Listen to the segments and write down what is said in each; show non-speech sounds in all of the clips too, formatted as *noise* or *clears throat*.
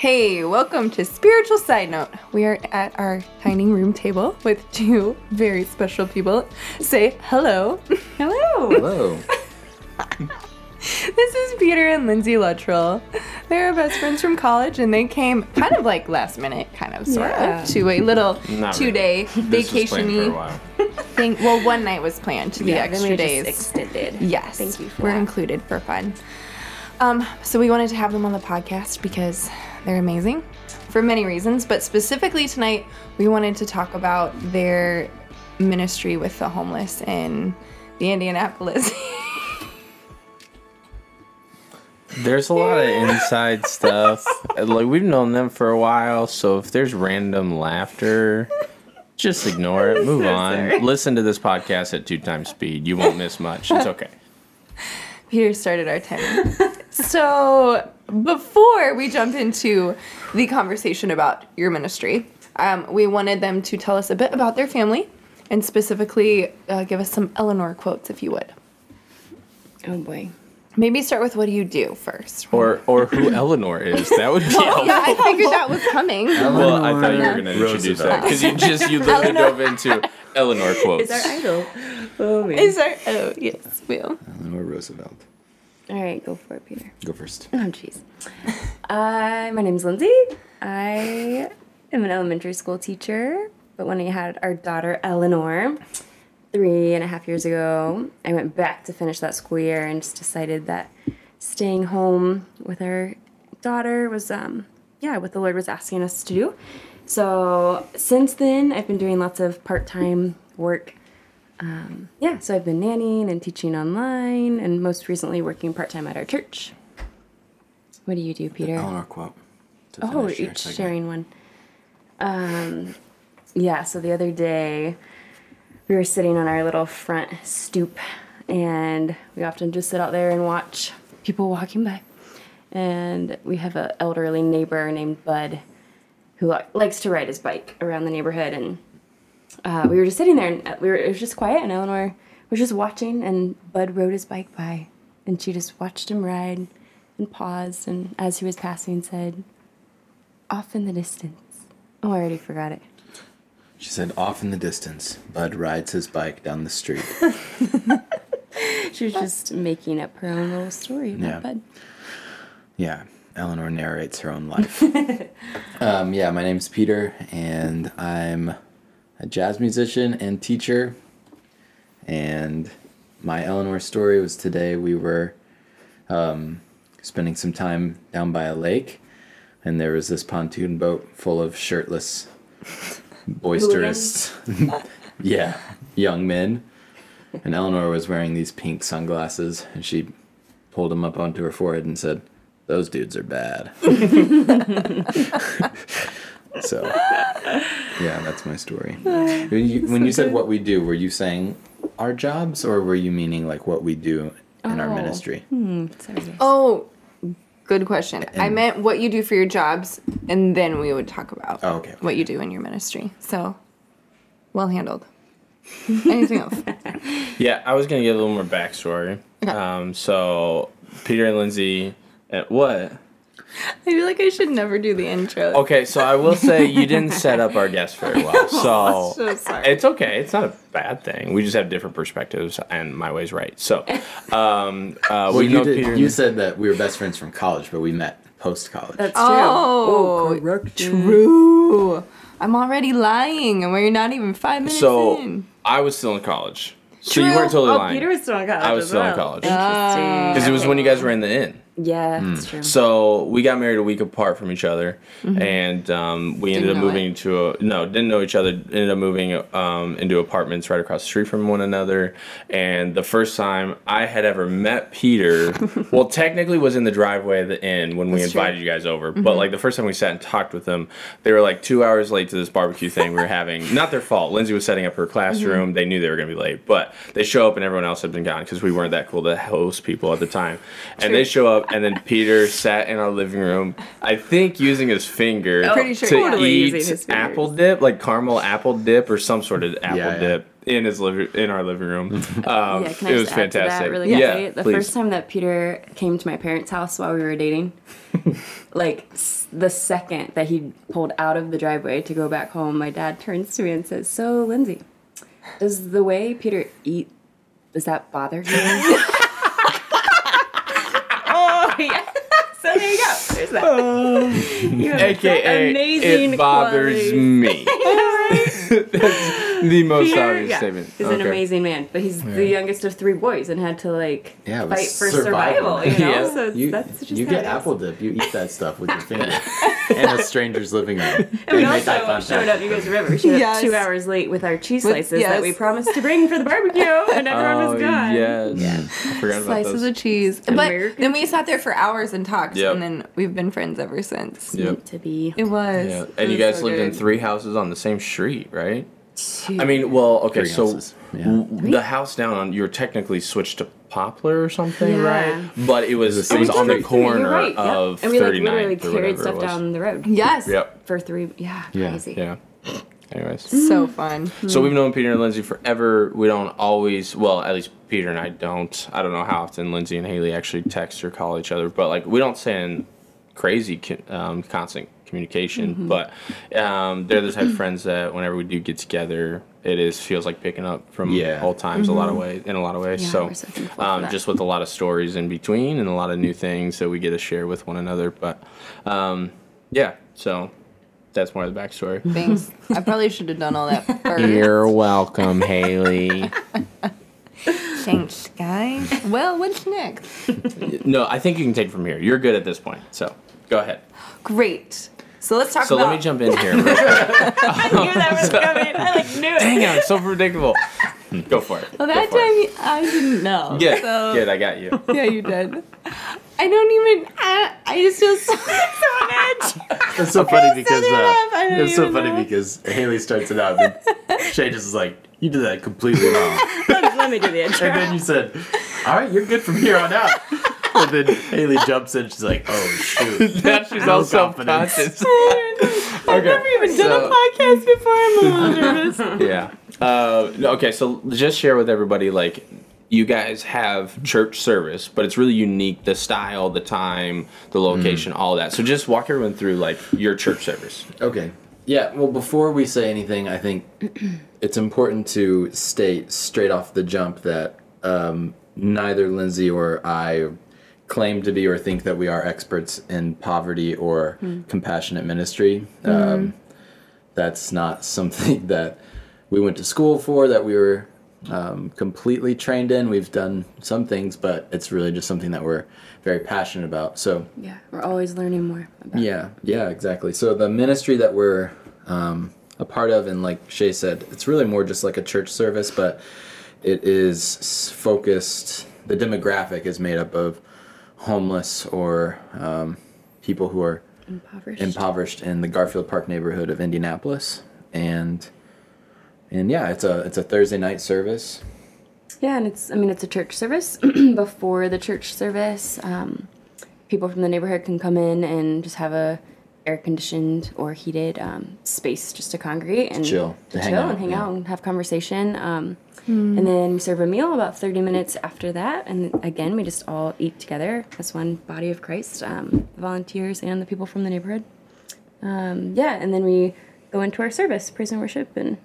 Hey, welcome to Spiritual Side Note. We are at our dining room table with two very special people. Say hello. *laughs* Hello. Hello. *laughs* This is Peter and Lindsay Luttrell. They're best friends from college and they came kind of like last minute, kind of sort Yeah. of, to a little Not two day This was planned for a vacation while. *laughs* thing. Well, one night was planned to be Yeah, then extra we days. just extended. Yes, Thank you for we're that. included for fun. Um, so we wanted to have them on the podcast because they're amazing for many reasons, but specifically tonight we wanted to talk about their ministry with the homeless in the Indianapolis. *laughs* There's a lot of inside stuff. Like we've known them for a while, so if there's random laughter, just ignore it. *laughs* Move on. sorry. Listen to this podcast at two times speed. You won't miss much. It's okay. *laughs* Peter started our time. *laughs* so before we jump into the conversation about your ministry, um, we wanted them to tell us a bit about their family and specifically uh, give us some Eleanor quotes, if you would. Oh boy. Maybe start with what do you do first? Or or who *laughs* Eleanor is. That would be helpful. *laughs* yeah, I figured that was coming. *laughs* Well, I thought you were going to introduce that because you just you literally dove into Eleanor quotes. It's our idol. Oh man. Is there? Oh yes, Will. Eleanor Roosevelt. All right, go for it, Peter. Go first. Oh jeez. Uh, my name's Lindsay. I am an elementary school teacher, but when I had our daughter Eleanor three and a half years ago, I went back to finish that school year and just decided that staying home with our daughter was, um, yeah, what the Lord was asking us to do. So since then, I've been doing lots of part time work. Um, yeah, so I've been nannying and teaching online, and most recently working part time at our church. What do you do, Peter? Eleanor quote. to Oh, each sharing one. Um, yeah, so the other day we were sitting on our little front stoop and we often just sit out there and watch people walking by. And we have an elderly neighbor named Bud who li- likes to ride his bike around the neighborhood and uh, we were just sitting there and uh, we were it was just quiet and Eleanor was just watching and Bud rode his bike by and she just watched him ride and paused and as he was passing said off in the distance. Oh, I already forgot it. She said, off in the distance, Bud rides his bike down the street. *laughs* She was just making up her own little story about Yeah. Bud. yeah, Eleanor narrates her own life. *laughs* um, yeah, my name's Peter, and I'm a jazz musician and teacher. And my Eleanor story was today we were um, spending some time down by a lake, and there was this pontoon boat full of shirtless, boisterous, *laughs* yeah, young men. And Eleanor was wearing these pink sunglasses, and she pulled them up onto her forehead and said, "Those dudes are bad." *laughs* *laughs* so, yeah, that's my story. When you, when you said what we do, were you saying our jobs, or were you meaning like what we do in our Oh. ministry? Sorry. Oh, good question. I meant what you do for your jobs, and then we would talk about Oh, okay. what you do in your ministry. So, well handled. Anything else? *laughs* Yeah, I was gonna give a little more backstory. Okay. Um, so Peter and Lindsay, at what? *laughs* I feel like I should never do the intro. Okay, so I will say you didn't set up our guest very well. *laughs* So So sorry. it's okay. It's not a bad thing. We just have different perspectives, and my way's right. So, *laughs* um, uh, Well, we you, know did, Peter. you said that we were best friends from college, but we met post college. That's true. Oh, correct. true. I'm already lying, and we're not even five minutes so in. I was still in college. So you weren't totally Oh, lying. Peter was still in college. I was as still in college. Interesting. because it was when you guys were in the inn. Yeah, that's true. So we got married a week apart from each other, and um, we ended Didn't up know moving to a no, didn't know each other. Ended up moving um, into apartments right across the street from one another. And the first time I had ever met Peter, *laughs* well, technically was in the driveway of the inn when we That's true. invited you guys over. But like the first time we sat and talked with them, they were like two hours late to this barbecue thing we were having. Not their fault. Lindsay was setting up her classroom. They knew they were going to be late, but they show up and everyone else had been gone because we weren't that cool to host people at the time. And they show up and then Peter sat in our living room. I think using his finger Pretty sure, to yeah. Totally eat using his apple dip, like caramel apple dip or some sort of apple Yeah, yeah. dip in his living in our living room. *laughs* Um, Yeah, can I it was just add to fantastic. that really yeah, quickly? The please. first time that Peter came to my parents' house while we were dating, *laughs* like the second that he pulled out of the driveway to go back home, my dad turns to me and says, "So, Lindsay, does the way Peter eat does that bother you?" *laughs* oh yeah. So there you go. There's that. *laughs* You have AKA, amazing it bothers qualities. me. *laughs* That's the most Peter, obvious yeah, statement. He's an amazing man, but he's the youngest of three boys and had to like Yeah, fight for survival. survival. You *laughs* know, Yeah. so You, that's just you get apple dip. You eat that stuff with your finger in a stranger's living room. And we You make eye also contact. showed up. You guys remember? We showed Yes. up two hours late with our cheese With- slices yes. that we promised to bring for the barbecue, *laughs* and everyone Oh was gone. yes, I forgot about Slices those. of cheese. But American then we sat there for hours and talked, Yep. and then we've been friends ever since. Yep. Meant to be. It was. Yeah, It and you guys so lived in three houses on the same street, right? Two. I mean, well, okay, Three so yeah. w- the house down on you're technically switched to Poplar or something, Yeah. right? But it was It it was was on the corner You're right. of yep. And we like 39th literally carried stuff down the road. Yes. Yep. For three. Yeah. Yeah. Crazy. Yeah. Anyways, So fun. so we've known Peter and Lindsay forever. We don't always, well, at least Peter and I don't. I don't know how often Lindsay and Haley actually text or call each other, but like we don't send crazy um, constant communication. But um, they're the type of friends that whenever we do get together, it is feels like picking up from Yeah. old times a lot of ways in a lot of ways. Yeah, so so um, just with a lot of stories in between and a lot of new things that we get to share with one another. But um, yeah, so that's more of the backstory. Thanks. I probably should have done all that *laughs* first. You're welcome, Haley. *laughs* Thanks, guys. Well, what's next? *laughs* No, I think you can take it from here. You're good at this point, so go ahead. Great. So let's talk about it. So about. let me jump in here. real quick. *laughs* I knew that was *laughs* coming. I like knew it. Dang, I'm so predictable. *laughs* Go for it. Well, Go that for it. time I didn't know. Good, So, good. I got you. Yeah, you did. I don't even. I, I just feel so, so on edge. It's so funny because it uh, up, I don't it's so even funny know. because Haley starts it out and Shay just is like, "You did that completely wrong," let, let me do the intro. and then you said, "All right, you're good from here on out." And then *laughs* Haley jumps in. She's like, "Oh shoot!" *laughs* Now she's No all confidence. self-conscious. *laughs* I've Okay, never even done a podcast before. I'm a little nervous. yeah. Uh, no, okay, so just share with everybody like you guys have church service, but it's really unique the style, the time, the location, all that. So just walk everyone through like your church service. Okay. Yeah, well, before we say anything, I think *clears throat* it's important to state straight off the jump that um, neither Lindsay or I claim to be or think that we are experts in poverty or compassionate ministry. Um, that's not *laughs* something that we went to school for, that we were um, completely trained in. We've done some things, but it's really just something that we're very passionate about. So, Yeah, we're always learning more. About yeah, yeah, exactly. So the ministry that we're um, a part of, and like Shay said, it's really more just like a church service, but it is focused. The demographic is made up of homeless or um, people who are impoverished. impoverished in the Garfield Park neighborhood of Indianapolis, and and yeah, it's a it's a Thursday night service. Yeah, and it's I mean it's a church service. *clears throat* Before the church service, um, people from the neighborhood can come in and just have a air conditioned or heated um, space just to congregate and chill, to to hang chill out, and hang yeah. out and have conversation. Um, And then we serve a meal about thirty minutes after that, and again we just all eat together as one body of Christ, um, the volunteers and the people from the neighborhood. Um, yeah, and then we go into our service, praise and worship, and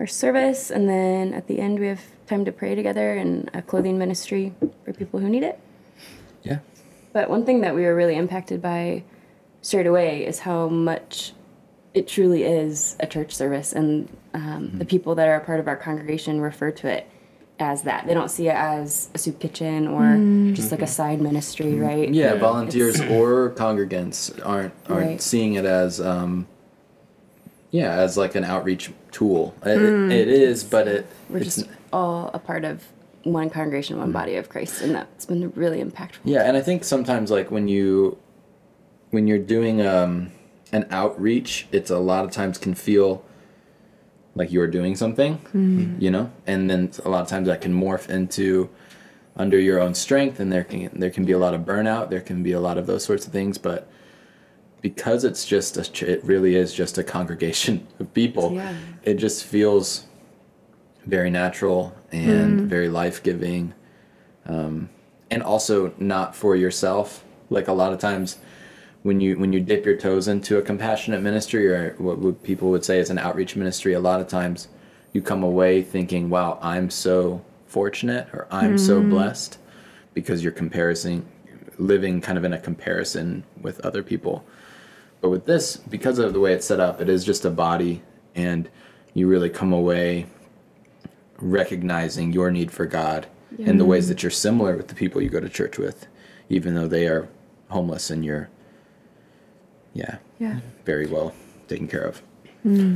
our service, and then at the end we have time to pray together and a clothing ministry for people who need it. Yeah, But one thing that we were really impacted by straight away is how much it truly is a church service, and um, the mm-hmm. people that are a part of our congregation refer to it as that. They don't see it as a soup kitchen or mm. just like a mm-hmm. side ministry, mm-hmm. right? yeah. Yeah. Volunteers or congregants aren't aren't Right. seeing it as um, yeah, as like an outreach tool. It, mm. it is, but it We're it's just all a part of one congregation, one body of Christ, and that's been really impactful. Yeah, and I think sometimes like when you when you're doing um an outreach, it's a lot of times can feel like you're doing something, you know? And then a lot of times that can morph into under your own strength, and there can there can be a lot of burnout. There can be a lot of those sorts of things, but because it's just a ch- it really is just a congregation *laughs* of people. Yeah. It just feels very natural and very life giving, um, and also not for yourself. Like a lot of times, when you when you dip your toes into a compassionate ministry or what would people would say is an outreach ministry, a lot of times you come away thinking, "Wow, I'm so fortunate," or "I'm so mm-hmm. blessed," because you're comparing, living kind of in a comparison with other people. But with this, because of the way it's set up, it is just a body, and you really come away recognizing your need for God and the ways that you're similar with the people you go to church with, even though they are homeless and you're, yeah, Yeah. very well taken care of.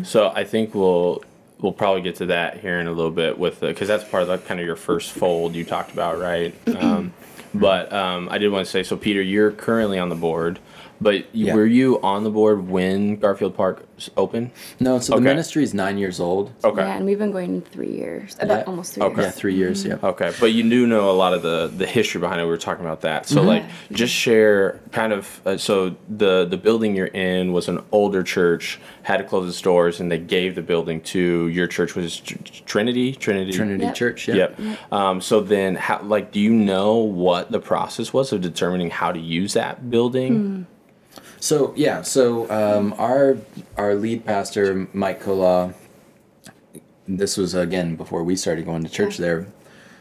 So I think we'll we'll probably get to that here in a little bit with because that's part of the, kind of your first fold you talked about, right? Um, but um, I did want to say, so Peter, you're currently on the board, but Yeah. were you on the board when Garfield Park s- opened? No, so Okay. the ministry is nine years old. Okay. Yeah, and we've been going three years, about Yeah. almost three Okay. Yeah, years. three years. Yeah. Okay, but you do know a lot of the the history behind it. We were talking about that. So like, just share kind of. Uh, so the the building you're in was an older church, had to close its doors, and they gave the building to your church, was Tr- Trinity, Trinity, Trinity Yep. Church. Yeah. Yep. Um, so then, how like, do you know what the process was of determining how to use that building? So yeah, so um, our our lead pastor Mike Kola. This was again before we started going to church there,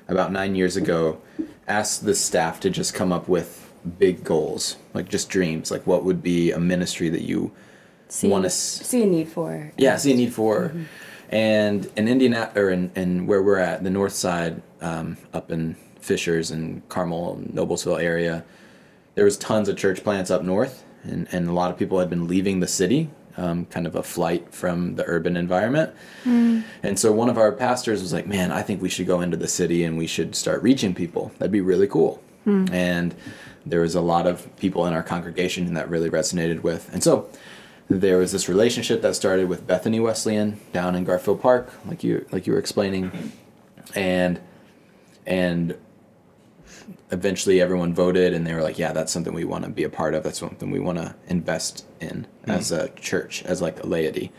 about nine years ago. Asked the staff to just come up with big goals, like just dreams, like what would be a ministry that you Want to see a need for. yeah see a need for and in indiana or in, in where we're at the north side um, up in fishers and carmel noblesville area there was tons of church plants up north and, and a lot of people had been leaving the city um, kind of a flight from the urban environment. And so one of our pastors was like man i think we should go into the city and we should start reaching people. That'd be really cool. And there was a lot of people in our congregation that really resonated with. And so there was this relationship that started with Bethany Wesleyan down in Garfield Park, like you like you were explaining, and and eventually everyone voted, and they were like, "Yeah, that's something we want to be a part of. That's something we want to invest in as a church, as like a laity."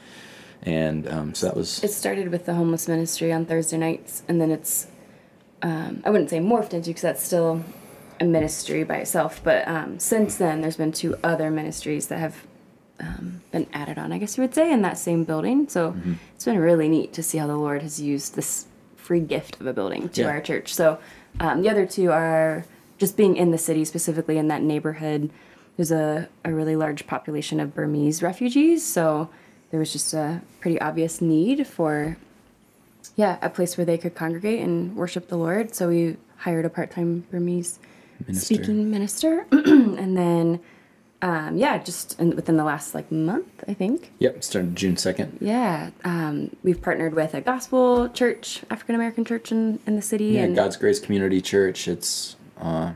And um, so that was It started with the homeless ministry on Thursday nights, and then it's, um, I wouldn't say morphed into because that's still a ministry by itself. But um, since then, there's been two other ministries that have um, been added on, I guess you would say, in that same building. So it's been really neat to see how the Lord has used this free gift of a building to Yeah. our church. So um, the other two are just being in the city, specifically in that neighborhood. There's a, a really large population of Burmese refugees. So there was just a pretty obvious need for, yeah, a place where they could congregate and worship the Lord. So we hired a part time Burmese Minister. speaking minister. *clears throat* and then, um, yeah, just in, within the last like month, I think. yep started June second. Yeah, um, we've partnered with a gospel church, African American church in, in the city. Yeah, and God's Grace Community Church. It's uh,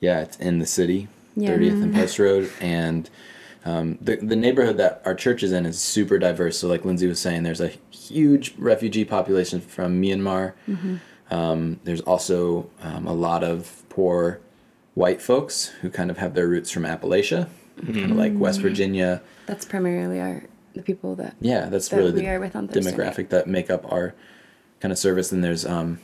yeah, it's in the city, Yeah. Thirtieth and Post Road, and um, the the neighborhood that our church is in is super diverse. So, like Lindsay was saying, there's a huge refugee population from Myanmar. Um, there's also um, a lot of poor white folks who kind of have their roots from Appalachia, kind of mm-hmm. like West Virginia. that's primarily our the people that Yeah, that's that really we the are with on demographic night. that make up our kind of service. And there's um,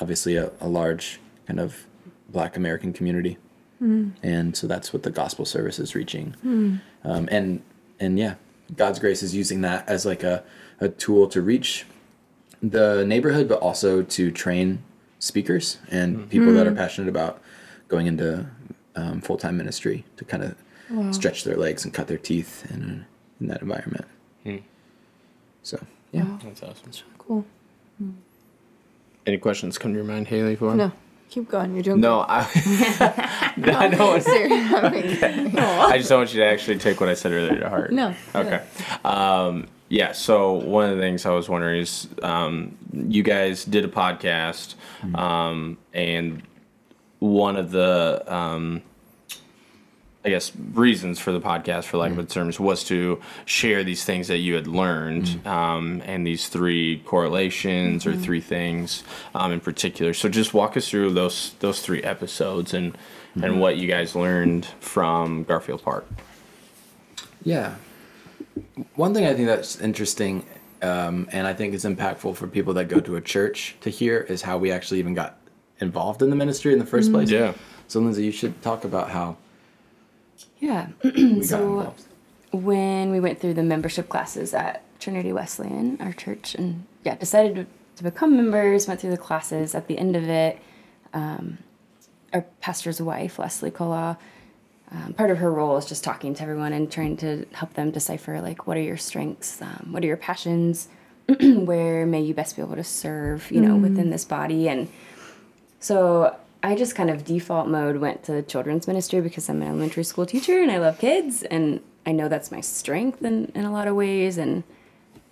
obviously a, a large kind of Black American community, mm-hmm. and so that's what the gospel service is reaching. Hmm. Um, and and yeah, God's grace is using that as like a a tool to reach the neighborhood, but also to train speakers and hmm. people that are hmm. passionate about going into um, full time ministry to kind of stretch their legs and cut their teeth in, in that environment. So yeah, That's awesome. That's really Cool. Any questions come to your mind, Haley? For No, keep going. You're doing great. No, I, I don't. Serious. I'm kidding. *laughs* I just don't want you to actually take what I said earlier to heart. No. Okay. Um, yeah. So one of the things I was wondering is, um, you guys did a podcast, um, and one of the um, I guess reasons for the podcast, for lack of better terms, was to share these things that you had learned, um, and these three correlations or three things um, in particular. So just walk us through those those three episodes and and what you guys learned from Garfield Park. Yeah. One thing I think that's interesting, um, and I think is impactful for people that go to a church to hear, is how we actually even got involved in the ministry in the first place. Yeah. So, Lindsay, you should talk about how Yeah. *clears throat* we So- involved. when we went through the membership classes at Trinity Wesleyan, our church, and yeah, decided to, to become members, went through the classes. At the end of it, um, our pastor's wife, Leslie Kola, um, part of her role is just talking to everyone and trying to help them decipher like what are your strengths, um, what are your passions, *clears throat* where may you best be able to serve, you know, within this body and so I just kind of default mode went to children's ministry because I'm an elementary school teacher and I love kids and I know that's my strength in, in a lot of ways and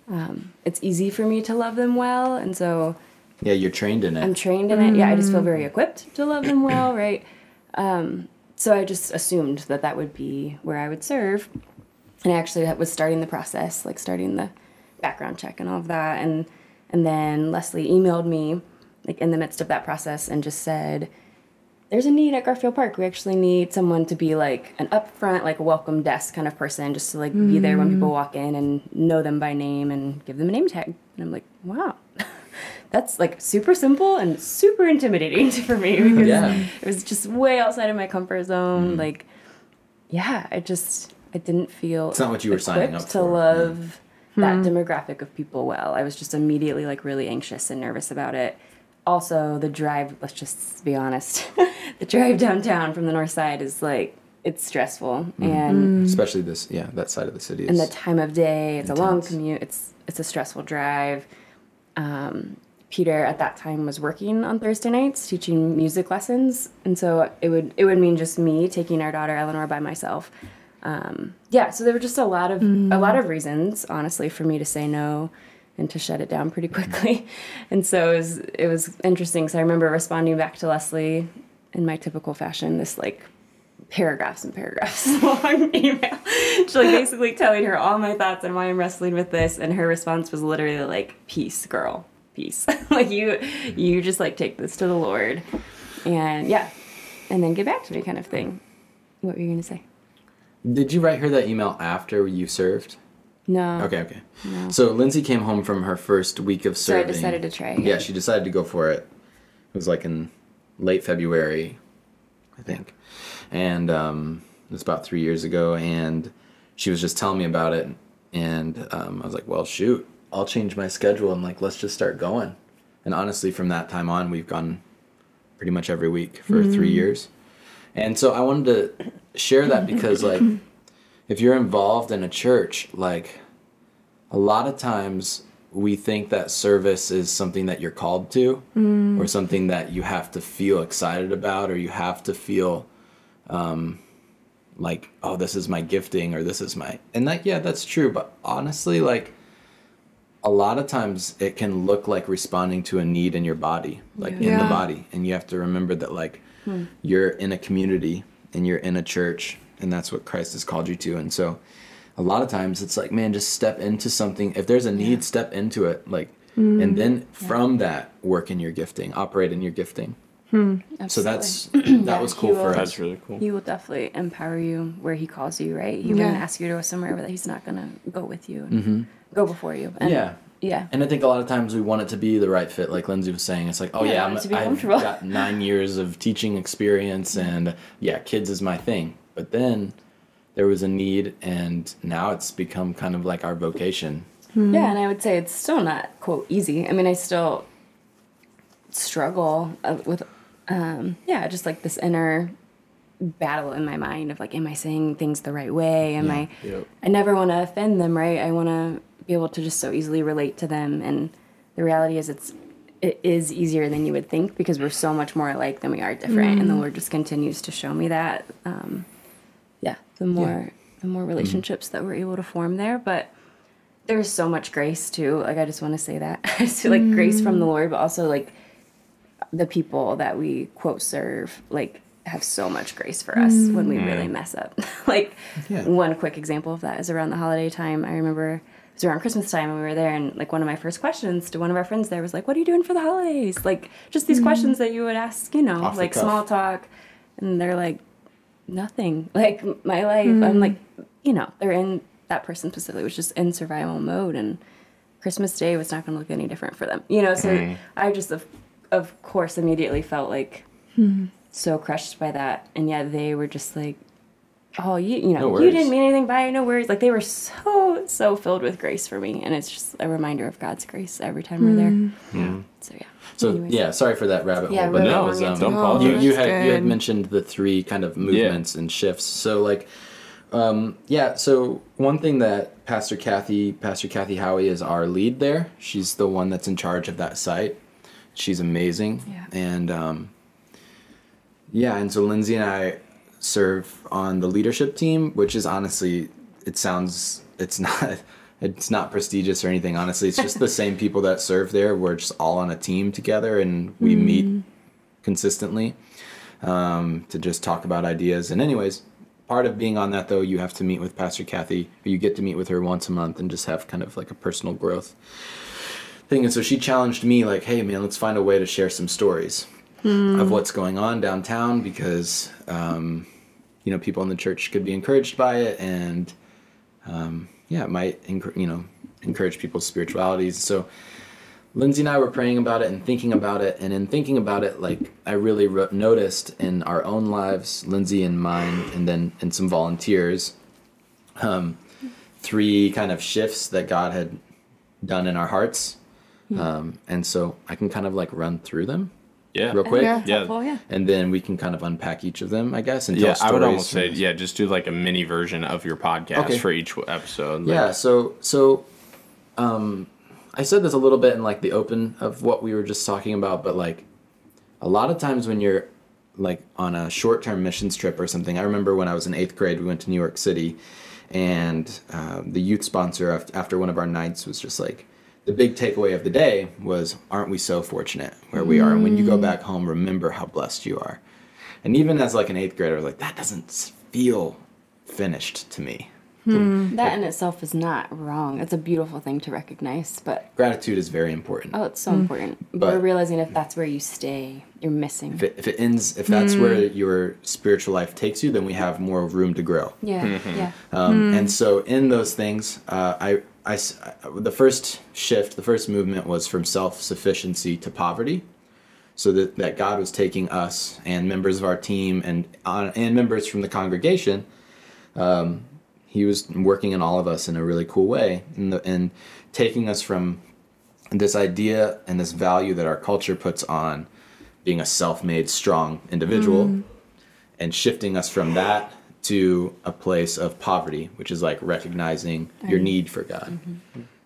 um, it's easy for me to love them well and so Yeah, you're trained in it. I'm trained in it. Yeah, I just feel very equipped to love them well, *coughs* right? Um, so I just assumed that that would be where I would serve, and I actually was starting the process, like starting the background check and all of that, and and then Leslie emailed me, like in the midst of that process, and just said, "There's a need at Garfield Park. We actually need someone to be like an upfront, like a welcome desk kind of person, just to like be there when people mm. walk in and know them by name and give them a name tag." And I'm like, "Wow." *laughs* that's like super simple and super intimidating *laughs* for me *laughs* because Yeah. it was just way outside of my comfort zone. Mm. Like, yeah, I just I didn't feel It's not what you were signing up to for, love that hmm. demographic of people well. I was just immediately like really anxious and nervous about it. Also, the drive. Let's just be honest. *laughs* the drive downtown from the north side is like it's stressful and Especially this, yeah, that side of the city is. and the time of day. It's a long commute. It's it's a stressful drive. Um, Peter at that time was working on Thursday nights teaching music lessons, and so it would it would mean just me taking our daughter Eleanor by myself. Um, yeah, so there were just a lot of a lot of reasons, honestly, for me to say no and to shut it down pretty quickly. *laughs* And so it was it was interesting. So I remember responding back to Leslie in my typical fashion, this like paragraphs and paragraphs *laughs* long email. Just like basically telling her all my thoughts and why I'm wrestling with this. And her response was literally like, Peace, girl. Peace. *laughs* like you you just like take this to the Lord. And yeah. And then get back to me kind of thing. What were you gonna say? Did you write her that email after you served? No. Okay, okay. So Lindsay came home from her first week of So I decided to try. Yeah, she decided to go for it. It was like in late February, I think. And um, it was about three years ago. And she was just telling me about it. And um, I was like, well, shoot, I'll change my schedule and like, let's just start going. And honestly, from that time on, we've gone pretty much every week for three years. And so I wanted to share that because, like, if you're involved in a church, like, a lot of times we think that service is something that you're called to or something that you have to feel excited about or you have to feel um, like oh this is my gifting or this is my and like yeah that's true but honestly like a lot of times it can look like responding to a need in your body like in the body and you have to remember that like you're in a community and you're in a church and that's what christ has called you to and so a lot of times it's like man just step into something if there's a need step into it like mm-hmm. and then from that work in your gifting operate in your gifting hmm. so that's that was *clears throat* cool he for will. us That's really cool. He will definitely empower you where he calls you, right? He wouldn't ask you to go somewhere that he's not gonna go with you and mm-hmm. go before you. And Yeah. Yeah. And I think a lot of times we want it to be the right fit, like Lindsay was saying. It's like, oh Yeah, I yeah, want I'm, it to be I've got nine years of teaching experience, and yeah, kids is my thing. But then there was a need, and now it's become kind of like our vocation. Yeah, and I would say it's still not quote easy. I mean, I still struggle uh, with, um, yeah, just like this inner battle in my mind of like, am I saying things the right way? Am I? Yep. I never want to offend them, right? I want to be able to just so easily relate to them, and the reality is, it's it is easier than you would think because we're so much more alike than we are different, and the Lord just continues to show me that. Um, yeah, the more the more mm-hmm. relationships that we're able to form there, but there's so much grace too. Like I just want to say that. *laughs* I see like grace from the mm. Lord, but also like the people that we quote serve. Like have so much grace for us when we really mm. mess up. *laughs* like Yeah. one quick example of that is around the holiday time. I remember it was around Christmas time and we were there and like one of my first questions to one of our friends there was like, What are you doing for the holidays? Like just these mm. questions that you would ask, you know, Off like small talk. And they're like, Nothing. Like my life. I'm hmm. like, you know, they're in that person specifically was just in survival mode and Christmas Day was not going to look any different for them. You know, so I just of of course immediately felt like hmm. so crushed by that, and yet they were just like, "Oh, you you know, No you didn't mean anything by it, no worries." Like they were so so filled with grace for me, and it's just a reminder of God's grace every time we're there. Hmm. So yeah. So Anyways. yeah, sorry for that rabbit Yeah, hole, but really that was um, answer. Don't apologize. you, you that's had you had mentioned the three kind of movements and shifts. So like, um, yeah. So one thing that Pastor Kathy, Pastor Kathy Howie is our lead there. She's the one that's in charge of that site. She's amazing. Yeah. And um, yeah, and so Lindsay and I serve on the leadership team, which is honestly, it sounds, it's *laughs* not. It's not prestigious or anything. Honestly, it's just the *laughs* same people that serve there. We're just all on a team together, and we meet consistently um, to just talk about ideas. And anyways, part of being on that though, you have to meet with Pastor Kathy. You get to meet with her once a month and just have kind of like a personal growth thing. And so she challenged me like, "Hey man, let's find a way to share some stories of what's going on downtown because um, you know people in the church could be encouraged by it and." Um, yeah, it might you know encourage people's spiritualities. So Lindsay and I were praying about it and thinking about it, and in thinking about it, like I really ro- noticed in our own lives, Lindsay and mine, and then in some volunteers, um, three kind of shifts that God had done in our hearts, um, and so I can kind of like run through them Yeah. real quick, Yeah. Yeah. Helpful, yeah. and then we can kind of unpack each of them, I guess, and tell Yeah, I would almost say this. yeah, just do like a mini version of your podcast Okay. for each episode. Yeah, so so um I said this a little bit in like the open of what we were just talking about, but like a lot of times when you're like on a short-term missions trip or something. I remember when I was in 8th grade, we went to New York City and uh, the youth sponsor after one of our nights was just like the big takeaway of the day was aren't we so fortunate where we are and when you go back home remember how blessed you are. And even as like an 8th grader like that doesn't feel finished to me. Hmm. That in itself is not wrong. It's a beautiful thing to recognize, but Gratitude is very important. oh, it's so hmm. important. But But- we're realizing if that's where you stay, you're missing. if it, if it ends if that's hmm. where your spiritual life takes you then we have more room to grow yeah, mm-hmm. yeah. um, and so in those things uh, I, I the first shift the first movement was from self-sufficiency to poverty. So that, that god was taking us and members of our team and uh, and members from the congregation um, he was working in all of us in a really cool way. And, the, and taking us from this idea and this value that our culture puts on being a self-made strong individual and shifting us from that to a place of poverty which is like recognizing your need for god.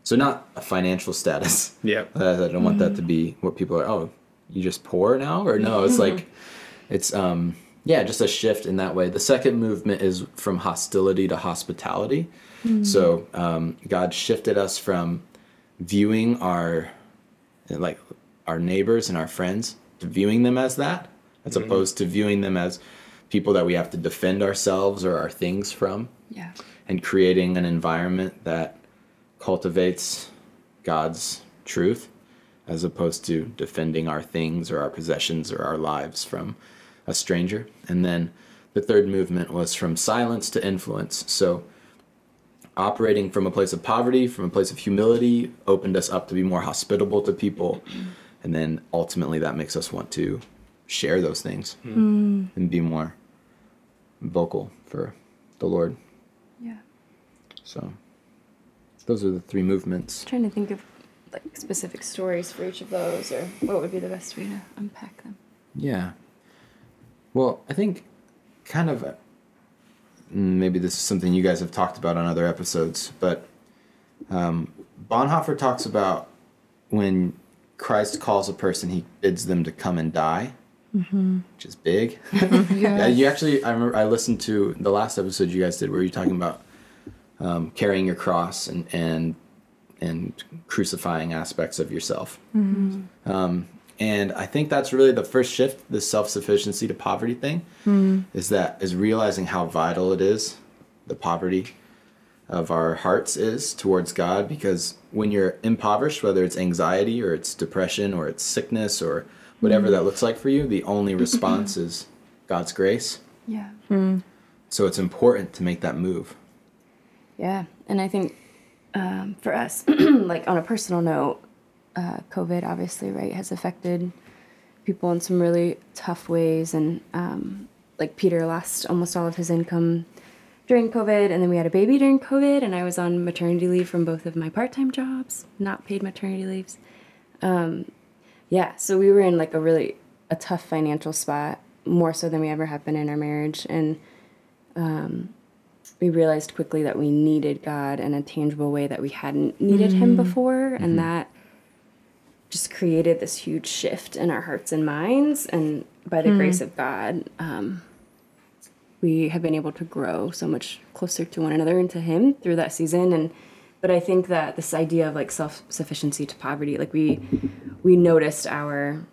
So not a financial status. *laughs* Yep. Uh, i don't want that to be what people are oh you just poor now? Or no it's like *laughs* it's um yeah just a shift in that way. The second movement is from hostility to hospitality. So um, god shifted us from viewing our like our neighbors and our friends to viewing them as that as opposed to viewing them as people that we have to defend ourselves or our things from Yeah. and creating an environment that cultivates God's truth as opposed to defending our things or our possessions or our lives from a stranger. And then the third movement was from silence to influence. So operating from a place of poverty, from a place of humility, opened us up to be more hospitable to people. And then ultimately that makes us want to share those things and be more vocal for the Lord. Yeah. So those are the three movements. trying to think of like specific stories for each of those or what would be the best way to unpack them. Yeah. Well, I think kind of maybe this is something you guys have talked about on other episodes, but um, Bonhoeffer talks about when Christ calls a person, he bids them to come and die, which is big. *laughs* yeah, you actually, I remember I listened to the last episode you guys did where you were talking about um, carrying your cross and and and crucifying aspects of yourself. Um, And I think that's really the first shift, the self sufficiency to poverty thing, is that is realizing how vital it is, the poverty of our hearts is towards God. Because when you're impoverished, whether it's anxiety or it's depression or it's sickness or whatever that looks like for you, the only *laughs* response is God's grace. Yeah. So it's important to make that move. Yeah, and I think um, for us, *clears throat* like on a personal note, uh, COVID obviously right has affected people in some really tough ways, and um, like Peter lost almost all of his income during COVID, and then we had a baby during COVID, and I was on maternity leave from both of my part-time jobs, not paid maternity leaves. Um, yeah, so we were in like a really a tough financial spot, more so than we ever have been in our marriage, and um, we realized quickly that we needed God in a tangible way that we hadn't needed Him mm. before, and mm-hmm. that just created this huge shift in our hearts and minds. And by the grace hmm. of God, um, we have been able to grow so much closer to one another and to Him through that season. And but I think that this idea of like self sufficiency to poverty, like we we noticed our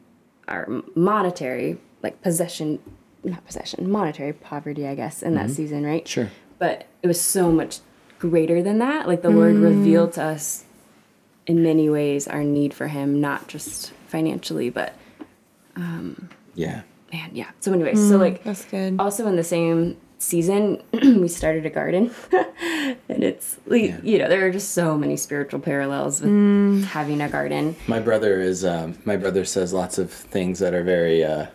our monetary like possession not possession monetary poverty i guess in that mm-hmm. season right Sure. but it was so much greater than that like the lord mm. revealed to us in many ways our need for him not just financially but um, Yeah. man yeah so anyways so mm, like That's good. also in the same season *clears throat* we started a garden *laughs* and it's like Yeah. you know there are just so many spiritual parallels with having a garden My brother is. Um, my brother says lots of things that are very. Uh,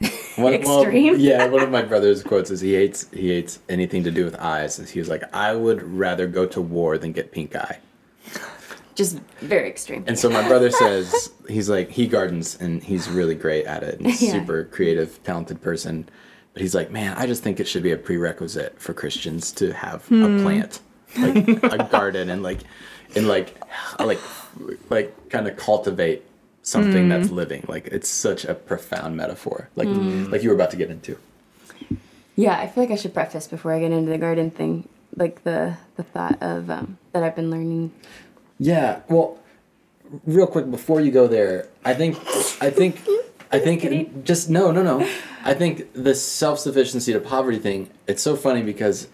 *laughs* one, well, Extreme? *laughs* yeah, one of my brother's quotes is he hates he hates anything to do with eyes. And he was like, I would rather go to war than get pink eye. just very extreme And so my brother says he's like he gardens and he's really great at it. And he's *laughs* Yeah. super creative, talented person. But he's like, man, I just think it should be a prerequisite for Christians to have a hmm. plant, like a *laughs* garden, and like, and like, like, like, kind of cultivate something hmm. that's living. Like it's such a profound metaphor. Like, hmm. like you were about to get into. Yeah, I feel like I should preface before I get into the garden thing, like the the thought of um, that I've been learning. Yeah. Well, real quick before you go there, I think, I think, I think, just no, no, no. I think the self sufficiency to poverty thing. It's so funny because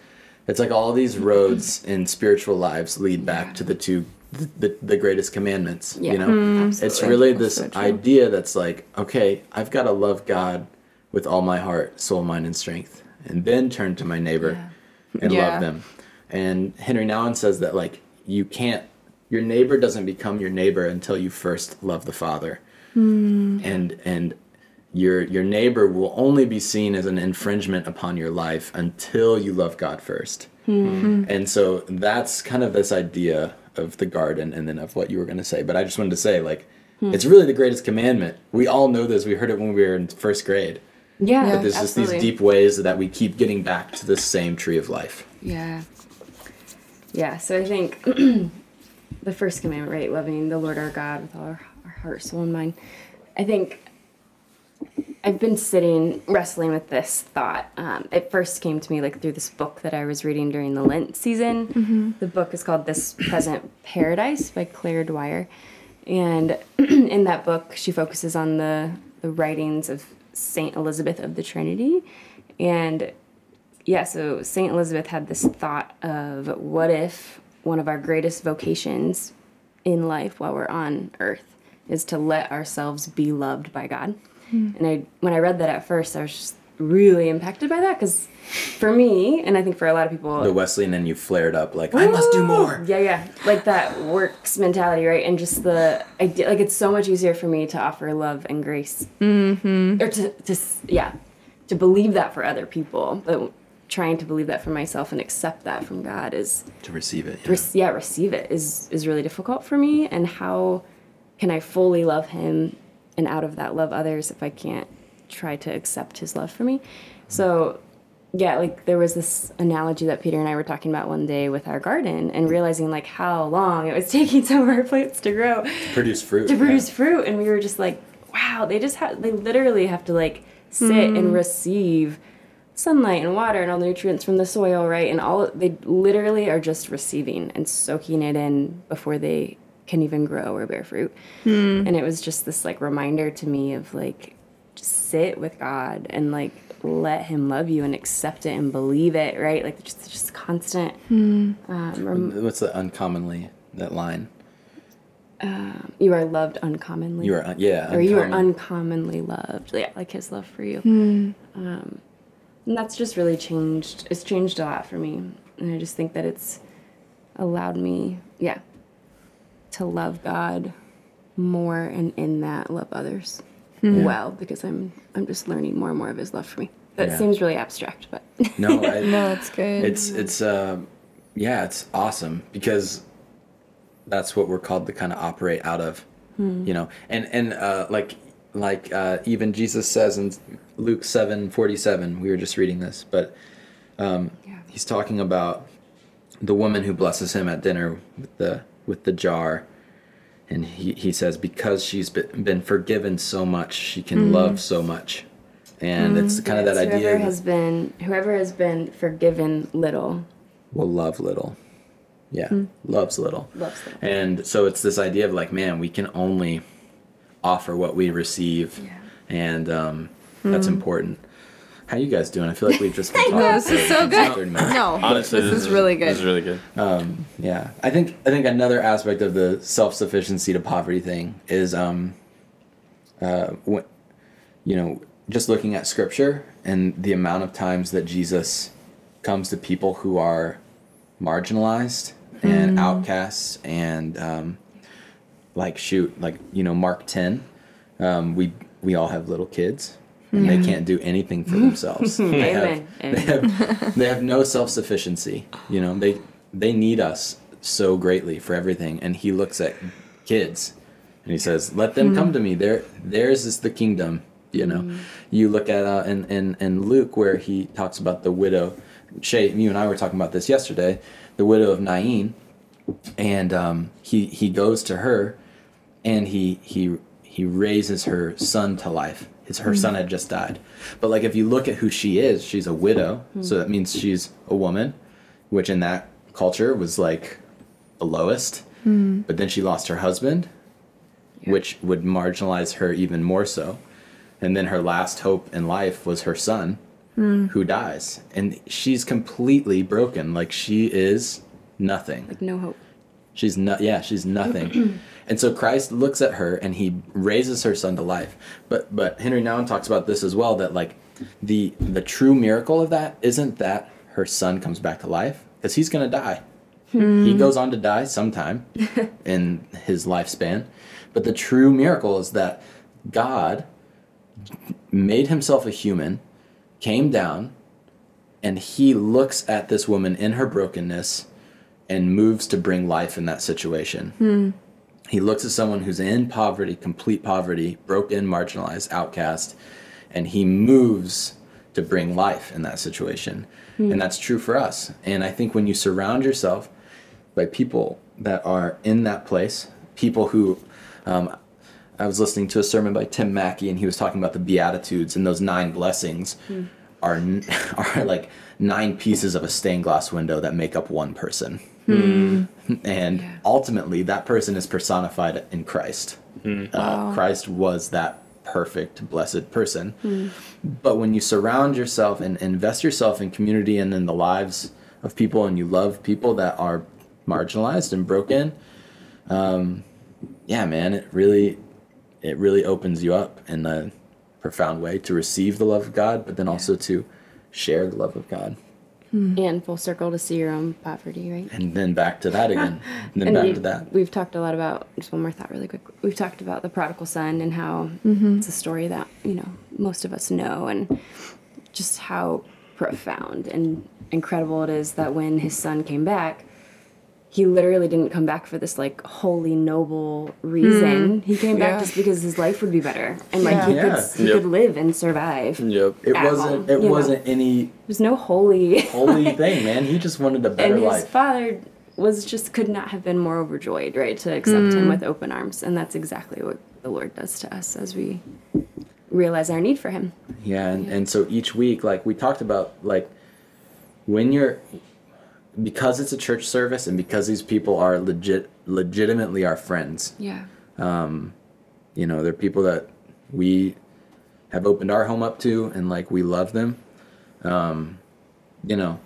it's like all these roads in spiritual lives lead back to the two, the, the, the greatest commandments. Yeah, You know, hmm. it's really this so idea that's like, okay, I've got to love God with all my heart, soul, mind, and strength, and then turn to my neighbor and Yeah. love them. And Henri Nouwen says that like you can't, your neighbor doesn't become your neighbor until you first love the Father, hmm. and and your your neighbor will only be seen as an infringement upon your life until you love God 1st hmm. And so that's kind of this idea of the garden, and then of what you were going to say. But I just wanted to say like. Hmm. It's really the greatest commandment. We all know this. We heard it when we were in first grade. Yeah. But there's just these deep ways that we keep getting back to the same tree of life. Yeah. Yeah, so I think *clears throat* the first commandment, right, loving the Lord our God with all our, our heart, soul, and mind. I think I've been sitting wrestling with this thought. Um, it first came to me like through this book that I was reading during the Lent season. The book is called This Present Paradise by Claire Dwyer. And *clears throat* in that book, she focuses on the, the writings of Saint Elizabeth of the Trinity. And yeah, so St. Elizabeth had this thought of what if one of our greatest vocations in life while we're on earth is to let ourselves be loved by God. And I when I read that at first, I was just really impacted by that because for me, and I think for a lot of people, The Wesleyan and you flared up like, I must do more. yeah, yeah, like that works mentality, right? And just the idea, like it's so much easier for me to offer love and grace, mm-hmm. or to, to, yeah, to believe that for other people, but trying to believe that for myself and accept that from God is, To receive it. yeah. rec- yeah, receive it is is really difficult for me. And how can I fully love Him and out of that love others if I can't try to accept His love for me? So yeah, like there was this analogy that Peter and I were talking about one day with our garden and realizing like how long it was *laughs* taking some of our plants to grow To Produce fruit. to yeah. produce fruit and we were just like wow they just have they literally have to like sit and mm-hmm. receive sunlight and water and all the nutrients from the soil right and all they literally are just receiving and soaking it in before they can even grow or bear fruit. Hmm. And it was just this like reminder to me of like just sit with God and like let him love you and accept it and believe it, right? Like just just constant hmm. um, rem- What's the uncommonly that line? Um, you are loved uncommonly. You are un- yeah. or you are uncommonly loved. Yeah, like his love for you. Hmm. Um, and that's just really changed. It's changed a lot for me, and I just think that it's allowed me, yeah, to love God more, and in that love others well because I'm I'm just learning more and more of His love for me. That Yeah. seems really abstract, but *laughs* No, I, No, it's good. it's it's uh, yeah, it's awesome because that's what we're called to kind of operate out of, you know. And and uh, like like uh, even Jesus says in Luke seven forty seven. We were just reading this, but um, Yeah. he's talking about the woman who blesses him at dinner with the with the jar. And he, he says because she's been, been forgiven so much, she can mm. love so much, and mm. it's kind of that idea. Whoever has been whoever has been forgiven little will love little. Yeah, mm. loves little. loves little. And so it's this idea of like, man, we can only offer what we receive, Yeah. and um, that's important. How you guys doing? I feel like we've just been *laughs* talking. No, this is so good. 30. No, Honestly, this, is, really good. This is really good. Um, yeah, I think I think another aspect of the self sufficiency to poverty thing is, um, uh, when, you know, just looking at scripture and the amount of times that Jesus comes to people who are marginalized and outcasts and um, like shoot like you know Mark ten, um, we we all have little kids. And they can't do anything for *laughs* themselves. they, have, Amen. they have they have no self sufficiency. You know, they they need us so greatly for everything. And he looks at kids and he says, "Let them come to me. Their theirs is the kingdom." You know, you look at uh, in, in in Luke where he talks about the widow. Shay, you and I were talking about this yesterday. The widow of Nain, and um, he he goes to her, and he he he raises her son to life. His her son mm-hmm. had just died, but like if you look at who she is, she's a widow, so that means she's a woman, which in that culture was like the lowest. Mm-hmm. But then she lost her husband, which would marginalize her even more so. And then her last hope in life was her son, mm. who dies, and she's completely broken. Like she is nothing. Like no hope. She's not. Yeah, she's nothing. *clears throat* and so Christ looks at her and he raises her son to life. But but Henri Nouwen talks about this as well. That like the the true miracle of that isn't that her son comes back to life because he's gonna die. He hmm. goes on to die sometime *laughs* in his lifespan. But the true miracle is that God made himself a human, came down, and he looks at this woman in her brokenness and moves to bring life in that situation. Hmm. He looks at someone who's in poverty, complete poverty, broken, marginalized, outcast, and he moves to bring life in that situation. And that's true for us. And I think when you surround yourself by people that are in that place, people who, um, I was listening to a sermon by Tim Mackie, and he was talking about the Beatitudes, and those nine blessings are *laughs* are like nine pieces of a stained glass window that make up one person. And ultimately, that person is personified in Christ. Uh, Christ was that perfect, blessed person. But when you surround yourself and invest yourself in community and in the lives of people, and you love people that are marginalized and broken, um, yeah, man, it really, it really opens you up in a profound way to receive the love of God, but then also to share the love of God, Hmm. And full circle to see your own poverty, right? and then back to that again, *laughs* and then And back to that. We've talked a lot about just one more thought, really quick. We've talked about the prodigal son and how mm-hmm. it's a story that you know most of us know, and just how profound and incredible it is that when his son came back, he literally didn't come back for this like holy noble reason. Hmm. He came back Yeah. just because his life would be better and like he Yeah. could he Yep. could live and survive. Yep. It wasn't. home, it wasn't any There's no holy. *laughs* holy thing, man. He just wanted a better and his life. father was just could not have been more overjoyed right to accept him hmm. with open arms and that's exactly what the lord does to us as we realize our need for him Yeah, and, and so each week, like we talked about, like when you're because it's a church service and because these people are legit legitimately our friends. Yeah. you know they're people that we have opened our home up to and like we love them. Um, you know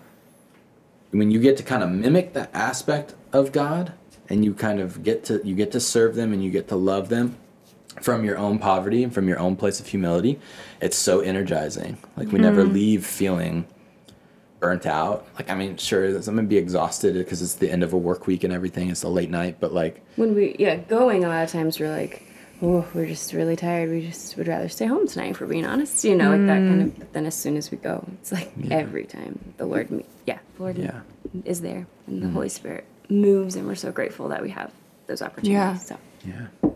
when you get to kind of mimic that aspect of god and you kind of get to you get to serve them and you get to love them from your own poverty and from your own place of humility it's so energizing. Like we never leave feeling burnt out like i mean sure i'm gonna be exhausted because it's the end of a work week and everything it's a late night but like When we yeah going, a lot of times we're like, oh, we're just really tired. We just would rather stay home tonight. If we're being honest, you know, like that kind of. But then as soon as we go, it's like every time the Lord, me- yeah, the Lord Yeah. is there, and the mm-hmm. Holy Spirit moves, and we're so grateful that we have those opportunities. Yeah. So. yeah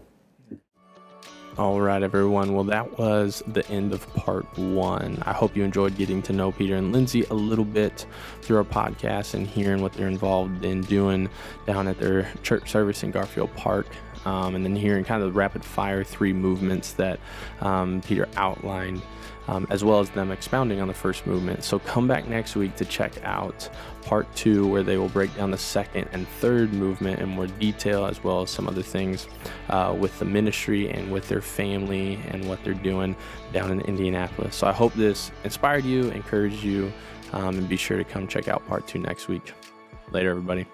All right, everyone. Well, that was the end of part one. I hope you enjoyed getting to know Peter and Lindsay a little bit through our podcast and hearing what they're involved in doing down at their church service in Garfield Park. Um, and then hearing kind of the rapid fire three movements that um, Peter outlined, um, as well as them expounding on the first movement. So come back next week to check out part two, where they will break down the second and third movement in more detail, as well as some other things uh, with the ministry and with their family and what they're doing down in Indianapolis. So I hope this inspired you, encouraged you, um, and be sure to come check out part two next week. Later, everybody.